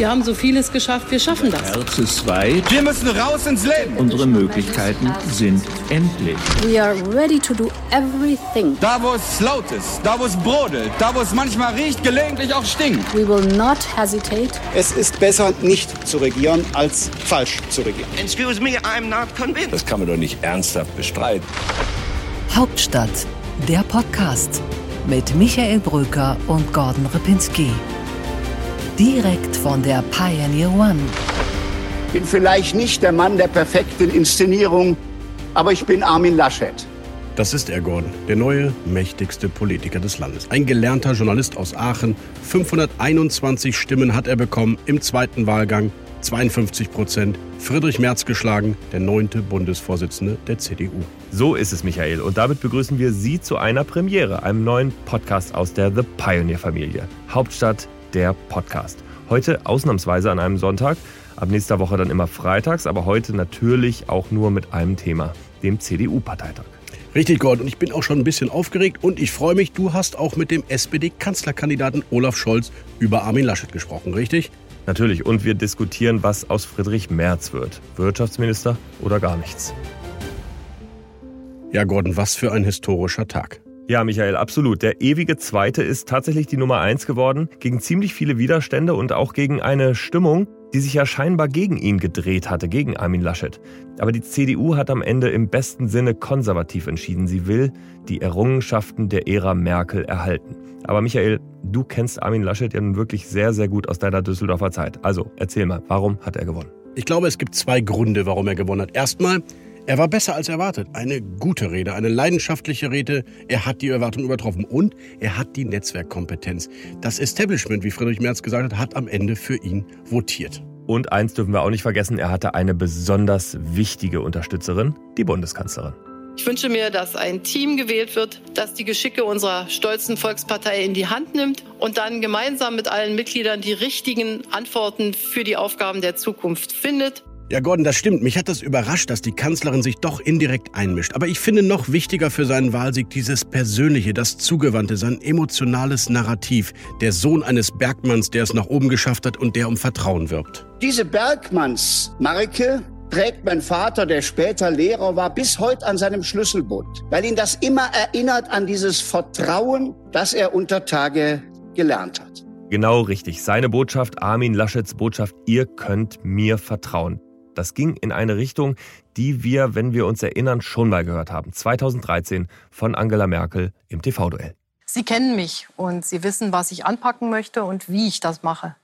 Wir haben so vieles geschafft, wir schaffen das. Herz ist weit. Wir müssen raus ins Leben. Unsere Möglichkeiten sind endlich. We are ready to do everything. Da, wo es laut ist, da, wo es brodelt, da, wo es manchmal riecht, gelegentlich auch stinkt. We will not hesitate. Es ist besser, nicht zu regieren, als falsch zu regieren. Excuse me, I'm not convinced. Das kann man doch nicht ernsthaft bestreiten. Hauptstadt, der Podcast mit Michael Bröker und Gordon Ripinski. Direkt von der Pioneer One. Bin vielleicht nicht der Mann der perfekten Inszenierung, aber ich bin Armin Laschet. Das ist er, Gordon, der neue, mächtigste Politiker des Landes. Ein gelernter Journalist aus Aachen. 521 Stimmen hat er bekommen im zweiten Wahlgang. 52 Prozent. Friedrich Merz geschlagen, der neunte Bundesvorsitzende der CDU. So ist es, Michael. Und damit begrüßen wir Sie zu einer Premiere, einem neuen Podcast aus der The Pioneer-Familie. Hauptstadt der Podcast. Heute ausnahmsweise an einem Sonntag, ab nächster Woche dann immer freitags, aber heute natürlich auch nur mit einem Thema, dem CDU-Parteitag. Richtig, Gordon. Und ich bin auch schon ein bisschen aufgeregt und ich freue mich, du hast auch mit dem SPD-Kanzlerkandidaten Olaf Scholz über Armin Laschet gesprochen, richtig? Natürlich. Und wir diskutieren, was aus Friedrich Merz wird. Wirtschaftsminister oder gar nichts. Ja, Gordon, was für ein historischer Tag. Ja, Michael, absolut. Der ewige Zweite ist tatsächlich die Nummer eins geworden, gegen ziemlich viele Widerstände und auch gegen eine Stimmung, die sich ja scheinbar gegen ihn gedreht hatte, gegen Armin Laschet. Aber die CDU hat am Ende im besten Sinne konservativ entschieden. Sie will die Errungenschaften der Ära Merkel erhalten. Aber Michael, du kennst Armin Laschet ja nun wirklich sehr, sehr gut aus deiner Düsseldorfer Zeit. Also erzähl mal, warum hat er gewonnen? Ich glaube, es gibt zwei Gründe, warum er gewonnen hat. Erstmal, er war besser als erwartet. Eine gute Rede, eine leidenschaftliche Rede. Er hat die Erwartung übertroffen und er hat die Netzwerkkompetenz. Das Establishment, wie Friedrich Merz gesagt hat, hat am Ende für ihn votiert. Und eins dürfen wir auch nicht vergessen, er hatte eine besonders wichtige Unterstützerin, die Bundeskanzlerin. Ich wünsche mir, dass ein Team gewählt wird, das die Geschicke unserer stolzen Volkspartei in die Hand nimmt und dann gemeinsam mit allen Mitgliedern die richtigen Antworten für die Aufgaben der Zukunft findet. Ja, Gordon, das stimmt. Mich hat das überrascht, dass die Kanzlerin sich doch indirekt einmischt. Aber ich finde noch wichtiger für seinen Wahlsieg dieses Persönliche, das Zugewandte, sein emotionales Narrativ. Der Sohn eines Bergmanns, der es nach oben geschafft hat und der um Vertrauen wirbt. Diese Bergmannsmarke trägt mein Vater, der später Lehrer war, bis heute an seinem Schlüsselbund, weil ihn das immer erinnert an dieses Vertrauen, das er unter Tage gelernt hat. Genau richtig. Seine Botschaft, Armin Laschets Botschaft, ihr könnt mir vertrauen. Das ging in eine Richtung, die wir, wenn wir uns erinnern, schon mal gehört haben. 2013 von Angela Merkel im TV-Duell. Sie kennen mich und Sie wissen, was ich anpacken möchte und wie ich das mache.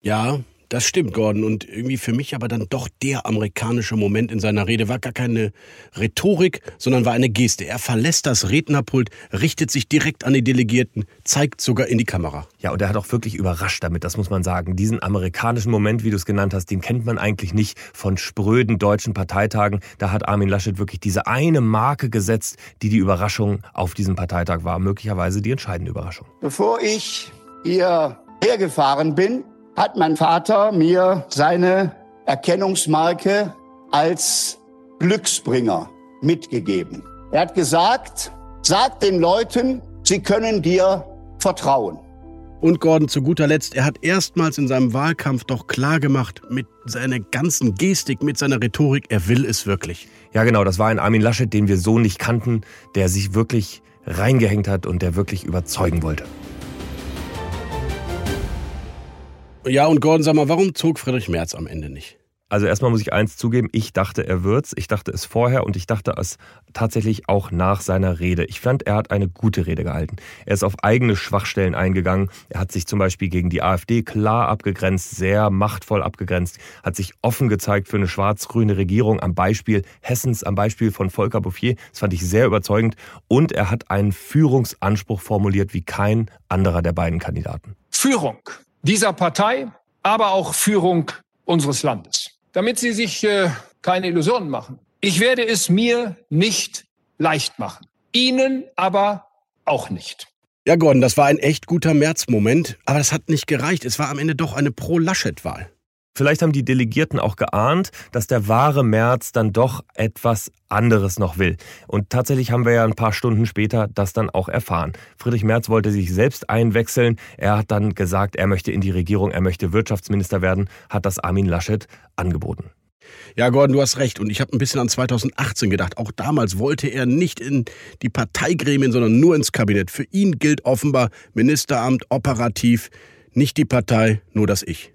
Ja, das stimmt, Gordon. Und irgendwie für mich aber dann doch der amerikanische Moment in seiner Rede war gar keine Rhetorik, sondern war eine Geste. Er verlässt das Rednerpult, richtet sich direkt an die Delegierten, zeigt sogar in die Kamera. Ja, und er hat auch wirklich überrascht damit, das muss man sagen. Diesen amerikanischen Moment, wie du es genannt hast, den kennt man eigentlich nicht von spröden deutschen Parteitagen. Da hat Armin Laschet wirklich diese eine Marke gesetzt, die die Überraschung auf diesem Parteitag war. Möglicherweise die entscheidende Überraschung. Bevor ich hier hergefahren bin, hat mein Vater mir seine Erkennungsmarke als Glücksbringer mitgegeben. Er hat gesagt, sag den Leuten, sie können dir vertrauen. Und Gordon, zu guter Letzt, er hat erstmals in seinem Wahlkampf doch klar gemacht, mit seiner ganzen Gestik, mit seiner Rhetorik, er will es wirklich. Ja, genau, das war ein Armin Laschet, den wir so nicht kannten, der sich wirklich reingehängt hat und der wirklich überzeugen wollte. Ja, und Gordon, sag mal, warum zog Friedrich Merz am Ende nicht? Also erstmal muss ich eins zugeben, ich dachte, er wird's. Ich dachte es vorher und ich dachte es tatsächlich auch nach seiner Rede. Ich fand, er hat eine gute Rede gehalten. Er ist auf eigene Schwachstellen eingegangen. Er hat sich zum Beispiel gegen die AfD klar abgegrenzt, sehr machtvoll abgegrenzt, hat sich offen gezeigt für eine schwarz-grüne Regierung am Beispiel Hessens, am Beispiel von Volker Bouffier. Das fand ich sehr überzeugend. Und er hat einen Führungsanspruch formuliert wie kein anderer der beiden Kandidaten. Führung dieser Partei, aber auch Führung unseres Landes. Damit Sie sich äh, keine Illusionen machen. Ich werde es mir nicht leicht machen. Ihnen aber auch nicht. Ja, Gordon, das war ein echt guter März-Moment, aber das hat nicht gereicht. Es war am Ende doch eine Pro-Laschet-Wahl. Vielleicht haben die Delegierten auch geahnt, dass der wahre März dann doch etwas anderes noch will. Und tatsächlich haben wir ja ein paar Stunden später das dann auch erfahren. Friedrich Merz wollte sich selbst einwechseln. Er hat dann gesagt, er möchte in die Regierung, er möchte Wirtschaftsminister werden, hat das Armin Laschet angeboten. Ja, Gordon, du hast recht. Und ich habe ein bisschen an 2018 gedacht. Auch damals wollte er nicht in die Parteigremien, sondern nur ins Kabinett. Für ihn gilt offenbar Ministeramt operativ, nicht die Partei, nur das Ich.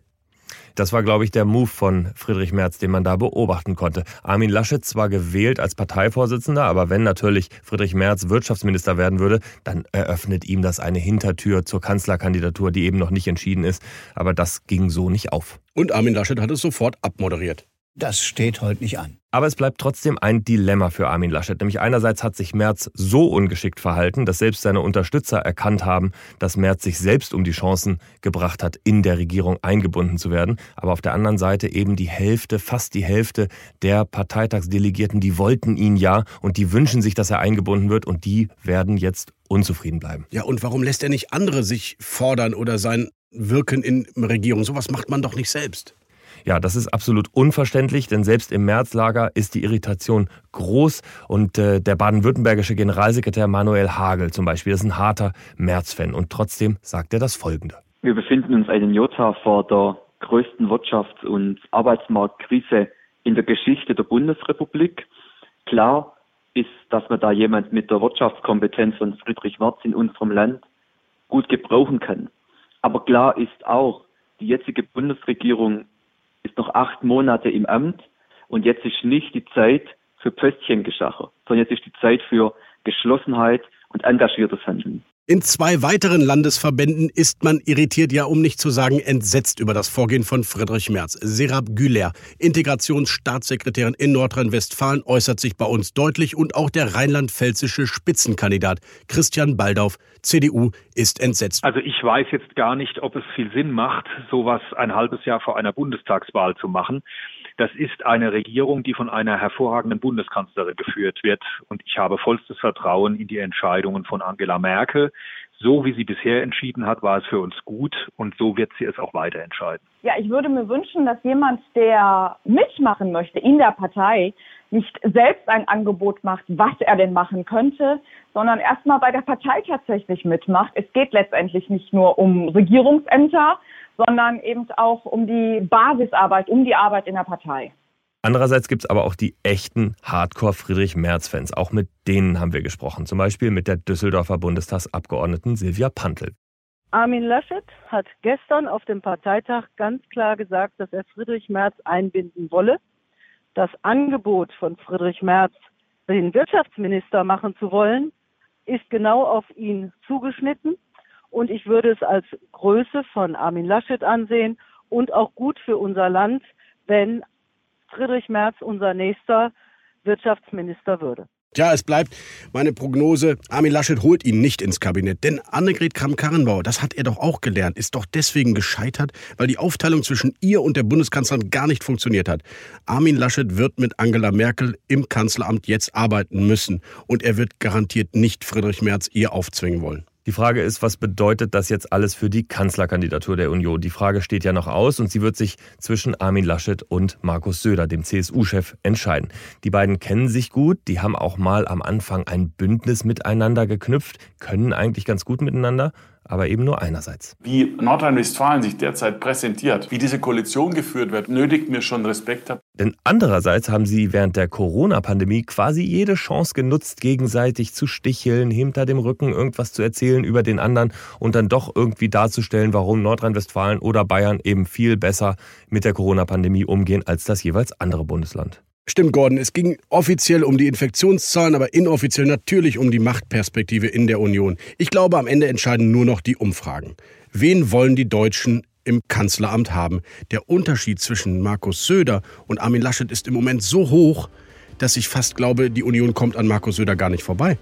Das war, glaube ich, der Move von Friedrich Merz, den man da beobachten konnte. Armin Laschet zwar gewählt als Parteivorsitzender, aber wenn natürlich Friedrich Merz Wirtschaftsminister werden würde, dann eröffnet ihm das eine Hintertür zur Kanzlerkandidatur, die eben noch nicht entschieden ist. Aber das ging so nicht auf. Und Armin Laschet hat es sofort abmoderiert. Das steht heute nicht an. Aber es bleibt trotzdem ein Dilemma für Armin Laschet. Nämlich einerseits hat sich Merz so ungeschickt verhalten, dass selbst seine Unterstützer erkannt haben, dass Merz sich selbst um die Chancen gebracht hat, in der Regierung eingebunden zu werden. Aber auf der anderen Seite eben die Hälfte, fast die Hälfte der Parteitagsdelegierten, die wollten ihn ja und die wünschen sich, dass er eingebunden wird und die werden jetzt unzufrieden bleiben. Ja, und warum lässt er nicht andere sich fordern oder sein Wirken in Regierung? Sowas macht man doch nicht selbst. Ja, das ist absolut unverständlich, denn selbst im Märzlager ist die Irritation groß und äh, der baden-württembergische Generalsekretär Manuel Hagel zum Beispiel ist ein harter März-Fan und trotzdem sagt er das Folgende. Wir befinden uns einen Jota vor der größten Wirtschafts- und Arbeitsmarktkrise in der Geschichte der Bundesrepublik. Klar ist, dass man da jemand mit der Wirtschaftskompetenz von Friedrich Merz in unserem Land gut gebrauchen kann. Aber klar ist auch, die jetzige Bundesregierung ist noch acht Monate im Amt und jetzt ist nicht die Zeit für Pöstchengeschacher, sondern jetzt ist die Zeit für Geschlossenheit und engagiertes Handeln. In zwei weiteren Landesverbänden ist man irritiert, ja um nicht zu sagen entsetzt über das Vorgehen von Friedrich Merz. Serap Güler, Integrationsstaatssekretärin in Nordrhein-Westfalen, äußert sich bei uns deutlich und auch der rheinland-pfälzische Spitzenkandidat Christian Baldauf, CDU, ist entsetzt. Also ich weiß jetzt gar nicht, ob es viel Sinn macht, sowas ein halbes Jahr vor einer Bundestagswahl zu machen. Das ist eine Regierung, die von einer hervorragenden Bundeskanzlerin geführt wird. Und ich habe vollstes Vertrauen in die Entscheidungen von Angela Merkel. So wie sie bisher entschieden hat, war es für uns gut und so wird sie es auch weiter entscheiden. Ja, ich würde mir wünschen, dass jemand, der mitmachen möchte in der Partei, nicht selbst ein Angebot macht, was er denn machen könnte, sondern erstmal bei der Partei tatsächlich mitmacht. Es geht letztendlich nicht nur um Regierungsämter, sondern eben auch um die Basisarbeit, um die Arbeit in der Partei. Andererseits gibt es aber auch die echten Hardcore-Friedrich-Merz-Fans. Auch mit denen haben wir gesprochen. Zum Beispiel mit der Düsseldorfer Bundestagsabgeordneten Silvia Pantl. Armin Laschet hat gestern auf dem Parteitag ganz klar gesagt, dass er Friedrich Merz einbinden wolle. Das Angebot von Friedrich Merz, den Wirtschaftsminister machen zu wollen, ist genau auf ihn zugeschnitten. Und ich würde es als Größe von Armin Laschet ansehen und auch gut für unser Land, wenn Friedrich Merz unser nächster Wirtschaftsminister würde. Ja, es bleibt meine Prognose, Armin Laschet holt ihn nicht ins Kabinett. Denn Annegret Kramp-Karrenbauer, das hat er doch auch gelernt, ist doch deswegen gescheitert, weil die Aufteilung zwischen ihr und der Bundeskanzlerin gar nicht funktioniert hat. Armin Laschet wird mit Angela Merkel im Kanzleramt jetzt arbeiten müssen. Und er wird garantiert nicht Friedrich Merz ihr aufzwingen wollen. Die Frage ist, was bedeutet das jetzt alles für die Kanzlerkandidatur der Union? Die Frage steht ja noch aus und sie wird sich zwischen Armin Laschet und Markus Söder, dem CSU-Chef, entscheiden. Die beiden kennen sich gut, die haben auch mal am Anfang ein Bündnis miteinander geknüpft, können eigentlich ganz gut miteinander aber eben nur einerseits. Wie Nordrhein-Westfalen sich derzeit präsentiert, wie diese Koalition geführt wird, nötigt mir schon Respekt ab. Denn andererseits haben sie während der Corona-Pandemie quasi jede Chance genutzt, gegenseitig zu sticheln, hinter dem Rücken irgendwas zu erzählen über den anderen und dann doch irgendwie darzustellen, warum Nordrhein-Westfalen oder Bayern eben viel besser mit der Corona-Pandemie umgehen als das jeweils andere Bundesland. Stimmt, Gordon. Es ging offiziell um die Infektionszahlen, aber inoffiziell natürlich um die Machtperspektive in der Union. Ich glaube, am Ende entscheiden nur noch die Umfragen. Wen wollen die Deutschen im Kanzleramt haben? Der Unterschied zwischen Markus Söder und Armin Laschet ist im Moment so hoch, dass ich fast glaube, die Union kommt an Markus Söder gar nicht vorbei.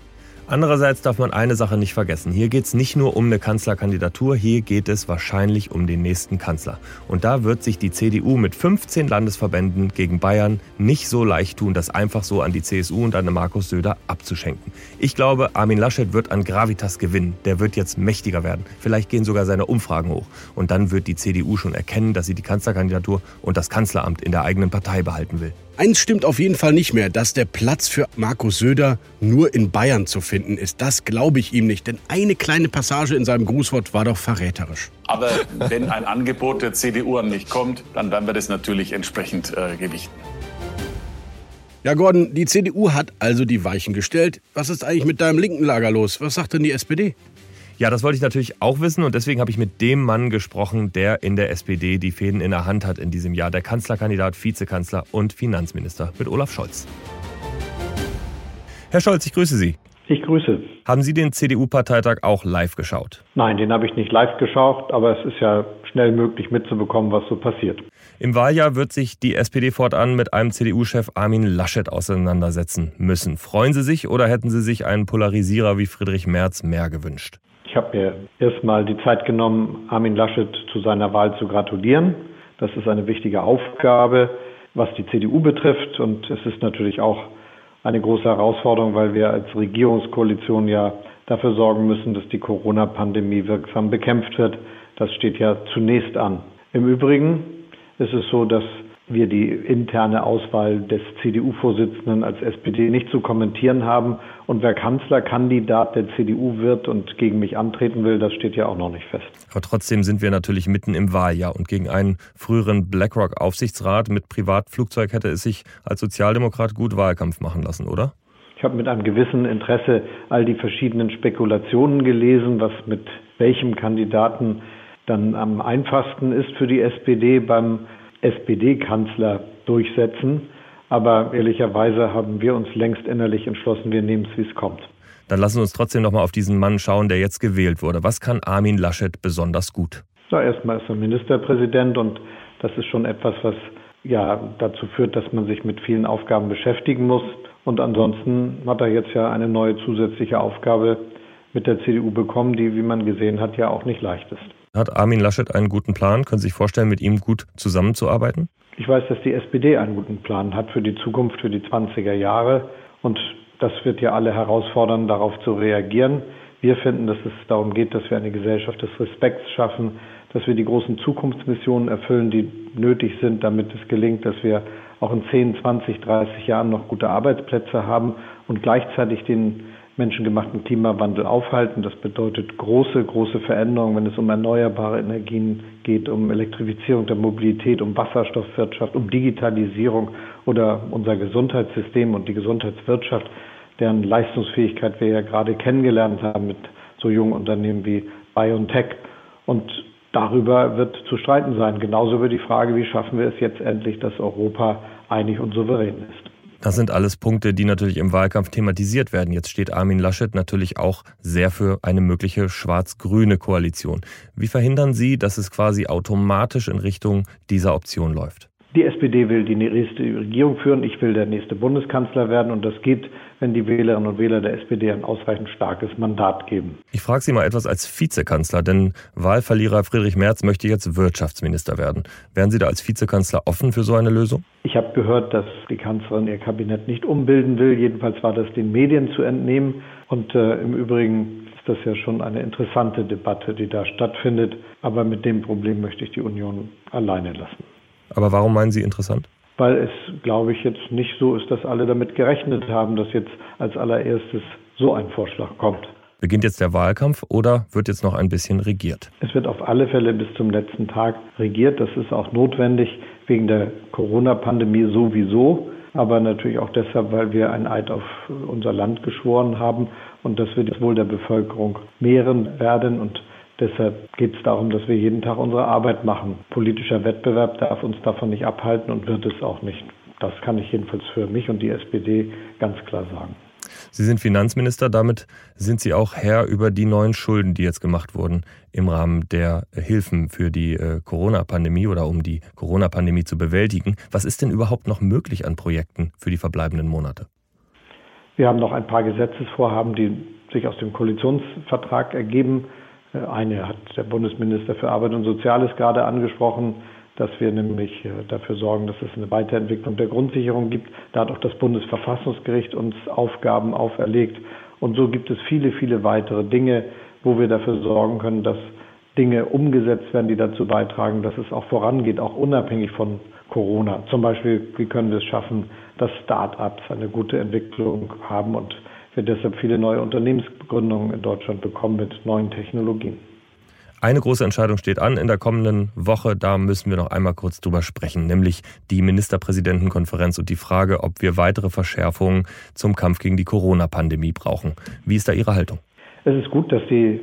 Andererseits darf man eine Sache nicht vergessen. Hier geht es nicht nur um eine Kanzlerkandidatur, hier geht es wahrscheinlich um den nächsten Kanzler. Und da wird sich die CDU mit 15 Landesverbänden gegen Bayern nicht so leicht tun, das einfach so an die CSU und an Markus Söder abzuschenken. Ich glaube, Armin Laschet wird an Gravitas gewinnen. Der wird jetzt mächtiger werden. Vielleicht gehen sogar seine Umfragen hoch. Und dann wird die CDU schon erkennen, dass sie die Kanzlerkandidatur und das Kanzleramt in der eigenen Partei behalten will. Eins stimmt auf jeden Fall nicht mehr, dass der Platz für Markus Söder nur in Bayern zu finden ist. Das glaube ich ihm nicht, denn eine kleine Passage in seinem Grußwort war doch verräterisch. Aber wenn ein Angebot der CDU an mich kommt, dann werden wir das natürlich entsprechend äh, gewichten. Ja, Gordon, die CDU hat also die Weichen gestellt. Was ist eigentlich mit deinem linken Lager los? Was sagt denn die SPD? Ja, das wollte ich natürlich auch wissen und deswegen habe ich mit dem Mann gesprochen, der in der SPD die Fäden in der Hand hat in diesem Jahr, der Kanzlerkandidat, Vizekanzler und Finanzminister mit Olaf Scholz. Herr Scholz, ich grüße Sie. Ich grüße. Haben Sie den CDU-Parteitag auch live geschaut? Nein, den habe ich nicht live geschaut, aber es ist ja schnell möglich mitzubekommen, was so passiert. Im Wahljahr wird sich die SPD fortan mit einem CDU-Chef Armin Laschet auseinandersetzen müssen. Freuen Sie sich oder hätten Sie sich einen Polarisierer wie Friedrich Merz mehr gewünscht? Ich habe mir erstmal die Zeit genommen, Armin Laschet zu seiner Wahl zu gratulieren. Das ist eine wichtige Aufgabe, was die CDU betrifft. Und es ist natürlich auch eine große Herausforderung, weil wir als Regierungskoalition ja dafür sorgen müssen, dass die Corona-Pandemie wirksam bekämpft wird. Das steht ja zunächst an. Im Übrigen ist es so, dass wir die interne Auswahl des CDU-Vorsitzenden als SPD nicht zu kommentieren haben. Und wer Kanzlerkandidat der CDU wird und gegen mich antreten will, das steht ja auch noch nicht fest. Aber trotzdem sind wir natürlich mitten im Wahljahr und gegen einen früheren BlackRock-Aufsichtsrat mit Privatflugzeug hätte es sich als Sozialdemokrat gut Wahlkampf machen lassen, oder? Ich habe mit einem gewissen Interesse all die verschiedenen Spekulationen gelesen, was mit welchem Kandidaten dann am einfachsten ist für die SPD beim SPD-Kanzler durchsetzen. Aber ehrlicherweise haben wir uns längst innerlich entschlossen, wir nehmen es, wie es kommt. Dann lassen wir uns trotzdem noch mal auf diesen Mann schauen, der jetzt gewählt wurde. Was kann Armin Laschet besonders gut? Ja, erstmal ist er Ministerpräsident und das ist schon etwas, was ja dazu führt, dass man sich mit vielen Aufgaben beschäftigen muss. Und ansonsten hat er jetzt ja eine neue zusätzliche Aufgabe mit der CDU bekommen, die, wie man gesehen hat, ja auch nicht leicht ist. Hat Armin Laschet einen guten Plan? Können Sie sich vorstellen, mit ihm gut zusammenzuarbeiten? Ich weiß, dass die SPD einen guten Plan hat für die Zukunft, für die 20er Jahre. Und das wird ja alle herausfordern, darauf zu reagieren. Wir finden, dass es darum geht, dass wir eine Gesellschaft des Respekts schaffen, dass wir die großen Zukunftsmissionen erfüllen, die nötig sind, damit es gelingt, dass wir auch in 10, 20, 30 Jahren noch gute Arbeitsplätze haben und gleichzeitig den menschengemachten Klimawandel aufhalten. Das bedeutet große, große Veränderungen, wenn es um erneuerbare Energien geht, um Elektrifizierung der Mobilität, um Wasserstoffwirtschaft, um Digitalisierung oder unser Gesundheitssystem und die Gesundheitswirtschaft, deren Leistungsfähigkeit wir ja gerade kennengelernt haben mit so jungen Unternehmen wie BioNTech. Und darüber wird zu streiten sein. Genauso über die Frage, wie schaffen wir es jetzt endlich, dass Europa einig und souverän ist. Das sind alles Punkte, die natürlich im Wahlkampf thematisiert werden. Jetzt steht Armin Laschet natürlich auch sehr für eine mögliche schwarz-grüne Koalition. Wie verhindern Sie, dass es quasi automatisch in Richtung dieser Option läuft? Die SPD will die nächste Regierung führen, ich will der nächste Bundeskanzler werden und das geht, wenn die Wählerinnen und Wähler der SPD ein ausreichend starkes Mandat geben. Ich frage Sie mal etwas als Vizekanzler, denn Wahlverlierer Friedrich Merz möchte jetzt Wirtschaftsminister werden. Wären Sie da als Vizekanzler offen für so eine Lösung? Ich habe gehört, dass die Kanzlerin ihr Kabinett nicht umbilden will. Jedenfalls war das den Medien zu entnehmen. Und äh, im Übrigen ist das ja schon eine interessante Debatte, die da stattfindet. Aber mit dem Problem möchte ich die Union alleine lassen. Aber warum meinen Sie interessant? Weil es, glaube ich, jetzt nicht so ist, dass alle damit gerechnet haben, dass jetzt als allererstes so ein Vorschlag kommt. Beginnt jetzt der Wahlkampf oder wird jetzt noch ein bisschen regiert? Es wird auf alle Fälle bis zum letzten Tag regiert. Das ist auch notwendig wegen der Corona-Pandemie sowieso, aber natürlich auch deshalb, weil wir ein Eid auf unser Land geschworen haben und dass wir das Wohl der Bevölkerung mehren werden und Deshalb geht es darum, dass wir jeden Tag unsere Arbeit machen. Politischer Wettbewerb darf uns davon nicht abhalten und wird es auch nicht. Das kann ich jedenfalls für mich und die SPD ganz klar sagen. Sie sind Finanzminister, damit sind Sie auch Herr über die neuen Schulden, die jetzt gemacht wurden im Rahmen der Hilfen für die äh, Corona-Pandemie oder um die Corona-Pandemie zu bewältigen. Was ist denn überhaupt noch möglich an Projekten für die verbleibenden Monate? Wir haben noch ein paar Gesetzesvorhaben, die sich aus dem Koalitionsvertrag ergeben. Äh, eine hat der Bundesminister für Arbeit und Soziales gerade angesprochen, dass wir nämlich äh, dafür sorgen, dass es eine Weiterentwicklung der Grundsicherung gibt. Da hat auch das Bundesverfassungsgericht uns Aufgaben auferlegt. Und so gibt es viele, viele weitere Dinge, wo wir dafür sorgen können, dass Dinge umgesetzt werden, die dazu beitragen, dass es auch vorangeht, auch unabhängig von Corona. Zum Beispiel, wie können wir es schaffen, dass Start-ups eine gute Entwicklung haben und wir deshalb viele neue Unternehmensgründungen in Deutschland bekommen mit neuen Technologien. Eine große Entscheidung steht an in der kommenden Woche. Da müssen wir noch einmal kurz drüber sprechen, nämlich die Ministerpräsidentenkonferenz und die Frage, ob wir weitere Verschärfungen zum Kampf gegen die Corona-Pandemie brauchen. Wie ist da Ihre Haltung? Es ist gut, dass die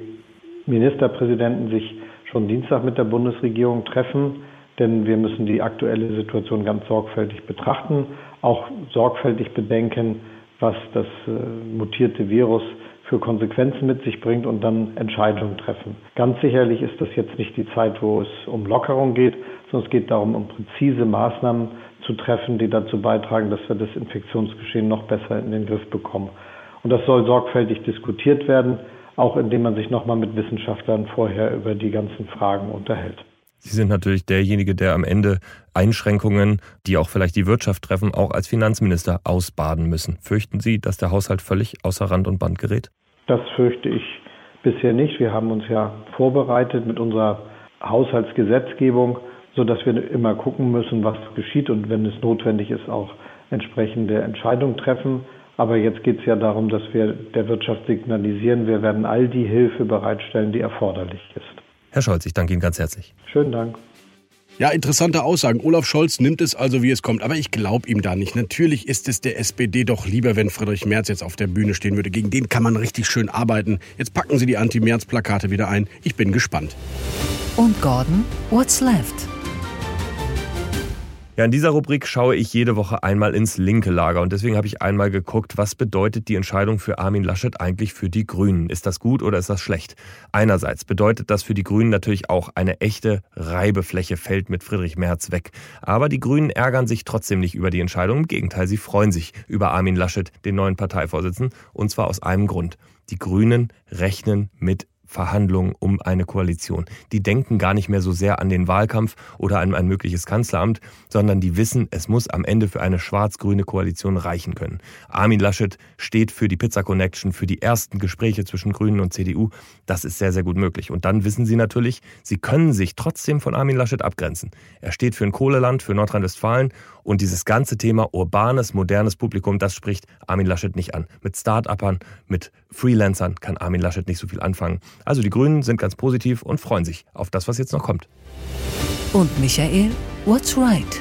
Ministerpräsidenten sich schon Dienstag mit der Bundesregierung treffen, denn wir müssen die aktuelle Situation ganz sorgfältig betrachten, auch sorgfältig bedenken, was das äh, mutierte Virus für Konsequenzen mit sich bringt und dann Entscheidungen treffen. Ganz sicherlich ist das jetzt nicht die Zeit, wo es um Lockerung geht, sondern es geht darum, um präzise Maßnahmen zu treffen, die dazu beitragen, dass wir das Infektionsgeschehen noch besser in den Griff bekommen. Und das soll sorgfältig diskutiert werden, auch indem man sich nochmal mit Wissenschaftlern vorher über die ganzen Fragen unterhält. Sie sind natürlich derjenige, der am Ende Einschränkungen, die auch vielleicht die Wirtschaft treffen, auch als Finanzminister ausbaden müssen. Fürchten Sie, dass der Haushalt völlig außer Rand und Band gerät? Das fürchte ich bisher nicht. Wir haben uns ja vorbereitet mit unserer Haushaltsgesetzgebung, sodass wir immer gucken müssen, was geschieht und wenn es notwendig ist, auch entsprechende Entscheidungen treffen. Aber jetzt geht es ja darum, dass wir der Wirtschaft signalisieren, wir werden all die Hilfe bereitstellen, die erforderlich ist. Herr Scholz, ich danke Ihnen ganz herzlich. Schönen Dank. Ja, interessante Aussagen. Olaf Scholz nimmt es also, wie es kommt. Aber ich glaube ihm da nicht. Natürlich ist es der SPD doch lieber, wenn Friedrich Merz jetzt auf der Bühne stehen würde. Gegen den kann man richtig schön arbeiten. Jetzt packen Sie die Anti-Merz-Plakate wieder ein. Ich bin gespannt. Und Gordon, what's left? Ja, in dieser Rubrik schaue ich jede Woche einmal ins linke Lager und deswegen habe ich einmal geguckt, was bedeutet die Entscheidung für Armin Laschet eigentlich für die Grünen? Ist das gut oder ist das schlecht? Einerseits bedeutet das für die Grünen natürlich auch eine echte Reibefläche fällt mit Friedrich Merz weg. Aber die Grünen ärgern sich trotzdem nicht über die Entscheidung. Im Gegenteil, sie freuen sich über Armin Laschet, den neuen Parteivorsitzenden, und zwar aus einem Grund. Die Grünen rechnen mit Verhandlungen um eine Koalition. Die denken gar nicht mehr so sehr an den Wahlkampf oder an ein mögliches Kanzleramt, sondern die wissen, es muss am Ende für eine schwarz-grüne Koalition reichen können. Armin Laschet steht für die Pizza Connection, für die ersten Gespräche zwischen Grünen und CDU. Das ist sehr, sehr gut möglich. Und dann wissen sie natürlich, sie können sich trotzdem von Armin Laschet abgrenzen. Er steht für ein Kohleland, für Nordrhein-Westfalen und dieses ganze Thema urbanes, modernes Publikum, das spricht Armin Laschet nicht an. Mit Start-Upern, mit Freelancern kann Armin Laschet nicht so viel anfangen. Also die Grünen sind ganz positiv und freuen sich auf das, was jetzt noch kommt. Und Michael, what's right?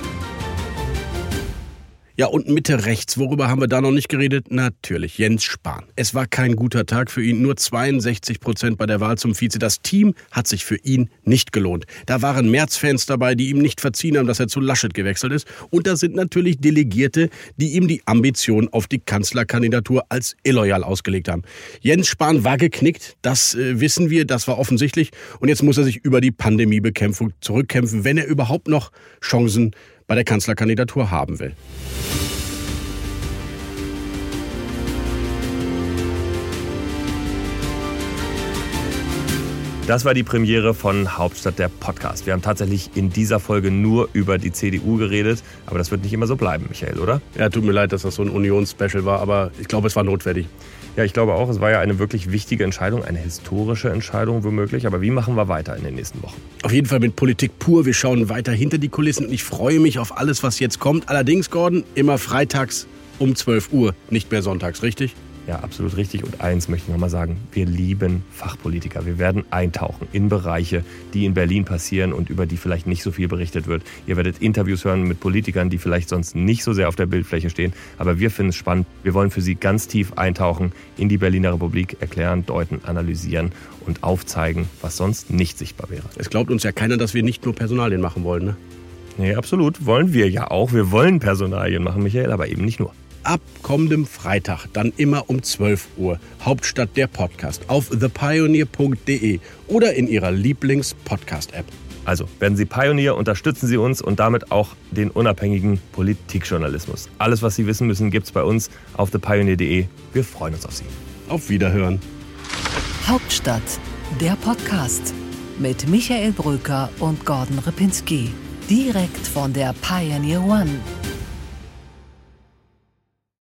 Ja, und Mitte rechts, worüber haben wir da noch nicht geredet? Natürlich, Jens Spahn. Es war kein guter Tag für ihn, nur 62 Prozent bei der Wahl zum Vize. Das Team hat sich für ihn nicht gelohnt. Da waren März-Fans dabei, die ihm nicht verziehen haben, dass er zu Laschet gewechselt ist. Und da sind natürlich Delegierte, die ihm die Ambition auf die Kanzlerkandidatur als illoyal ausgelegt haben. Jens Spahn war geknickt, das äh, wissen wir, das war offensichtlich. Und jetzt muss er sich über die Pandemiebekämpfung zurückkämpfen, wenn er überhaupt noch Chancen bei der Kanzlerkandidatur haben will. Das war die Premiere von Hauptstadt der Podcast. Wir haben tatsächlich in dieser Folge nur über die CDU geredet, aber das wird nicht immer so bleiben, Michael, oder? Ja, tut mir leid, dass das so ein Unions-Special war, aber ich glaube, es war notwendig. Ja, ich glaube auch, es war ja eine wirklich wichtige Entscheidung, eine historische Entscheidung womöglich. Aber wie machen wir weiter in den nächsten Wochen? Auf jeden Fall mit Politik pur. Wir schauen weiter hinter die Kulissen und ich freue mich auf alles, was jetzt kommt. Allerdings, Gordon, immer freitags um 12 Uhr, nicht mehr sonntags, richtig? Ja, absolut richtig. Und eins möchte ich nochmal sagen, wir lieben Fachpolitiker. Wir werden eintauchen in Bereiche, die in Berlin passieren und über die vielleicht nicht so viel berichtet wird. Ihr werdet Interviews hören mit Politikern, die vielleicht sonst nicht so sehr auf der Bildfläche stehen. Aber wir finden es spannend. Wir wollen für Sie ganz tief eintauchen in die Berliner Republik, erklären, deuten, analysieren und aufzeigen, was sonst nicht sichtbar wäre. Es glaubt uns ja keiner, dass wir nicht nur Personalien machen wollen, ne? Nee, absolut. Wollen wir ja auch. Wir wollen Personalien machen, Michael, aber eben nicht nur ab kommendem Freitag, dann immer um 12 Uhr, Hauptstadt der Podcast auf thepioneer.de oder in Ihrer Lieblings-Podcast-App. Also werden Sie Pionier, unterstützen Sie uns und damit auch den unabhängigen Politikjournalismus. Alles, was Sie wissen müssen, gibt es bei uns auf thepioneer.de. Wir freuen uns auf Sie. Auf Wiederhören. Hauptstadt, der Podcast mit Michael Bröker und Gordon Ripinski. Direkt von der Pioneer One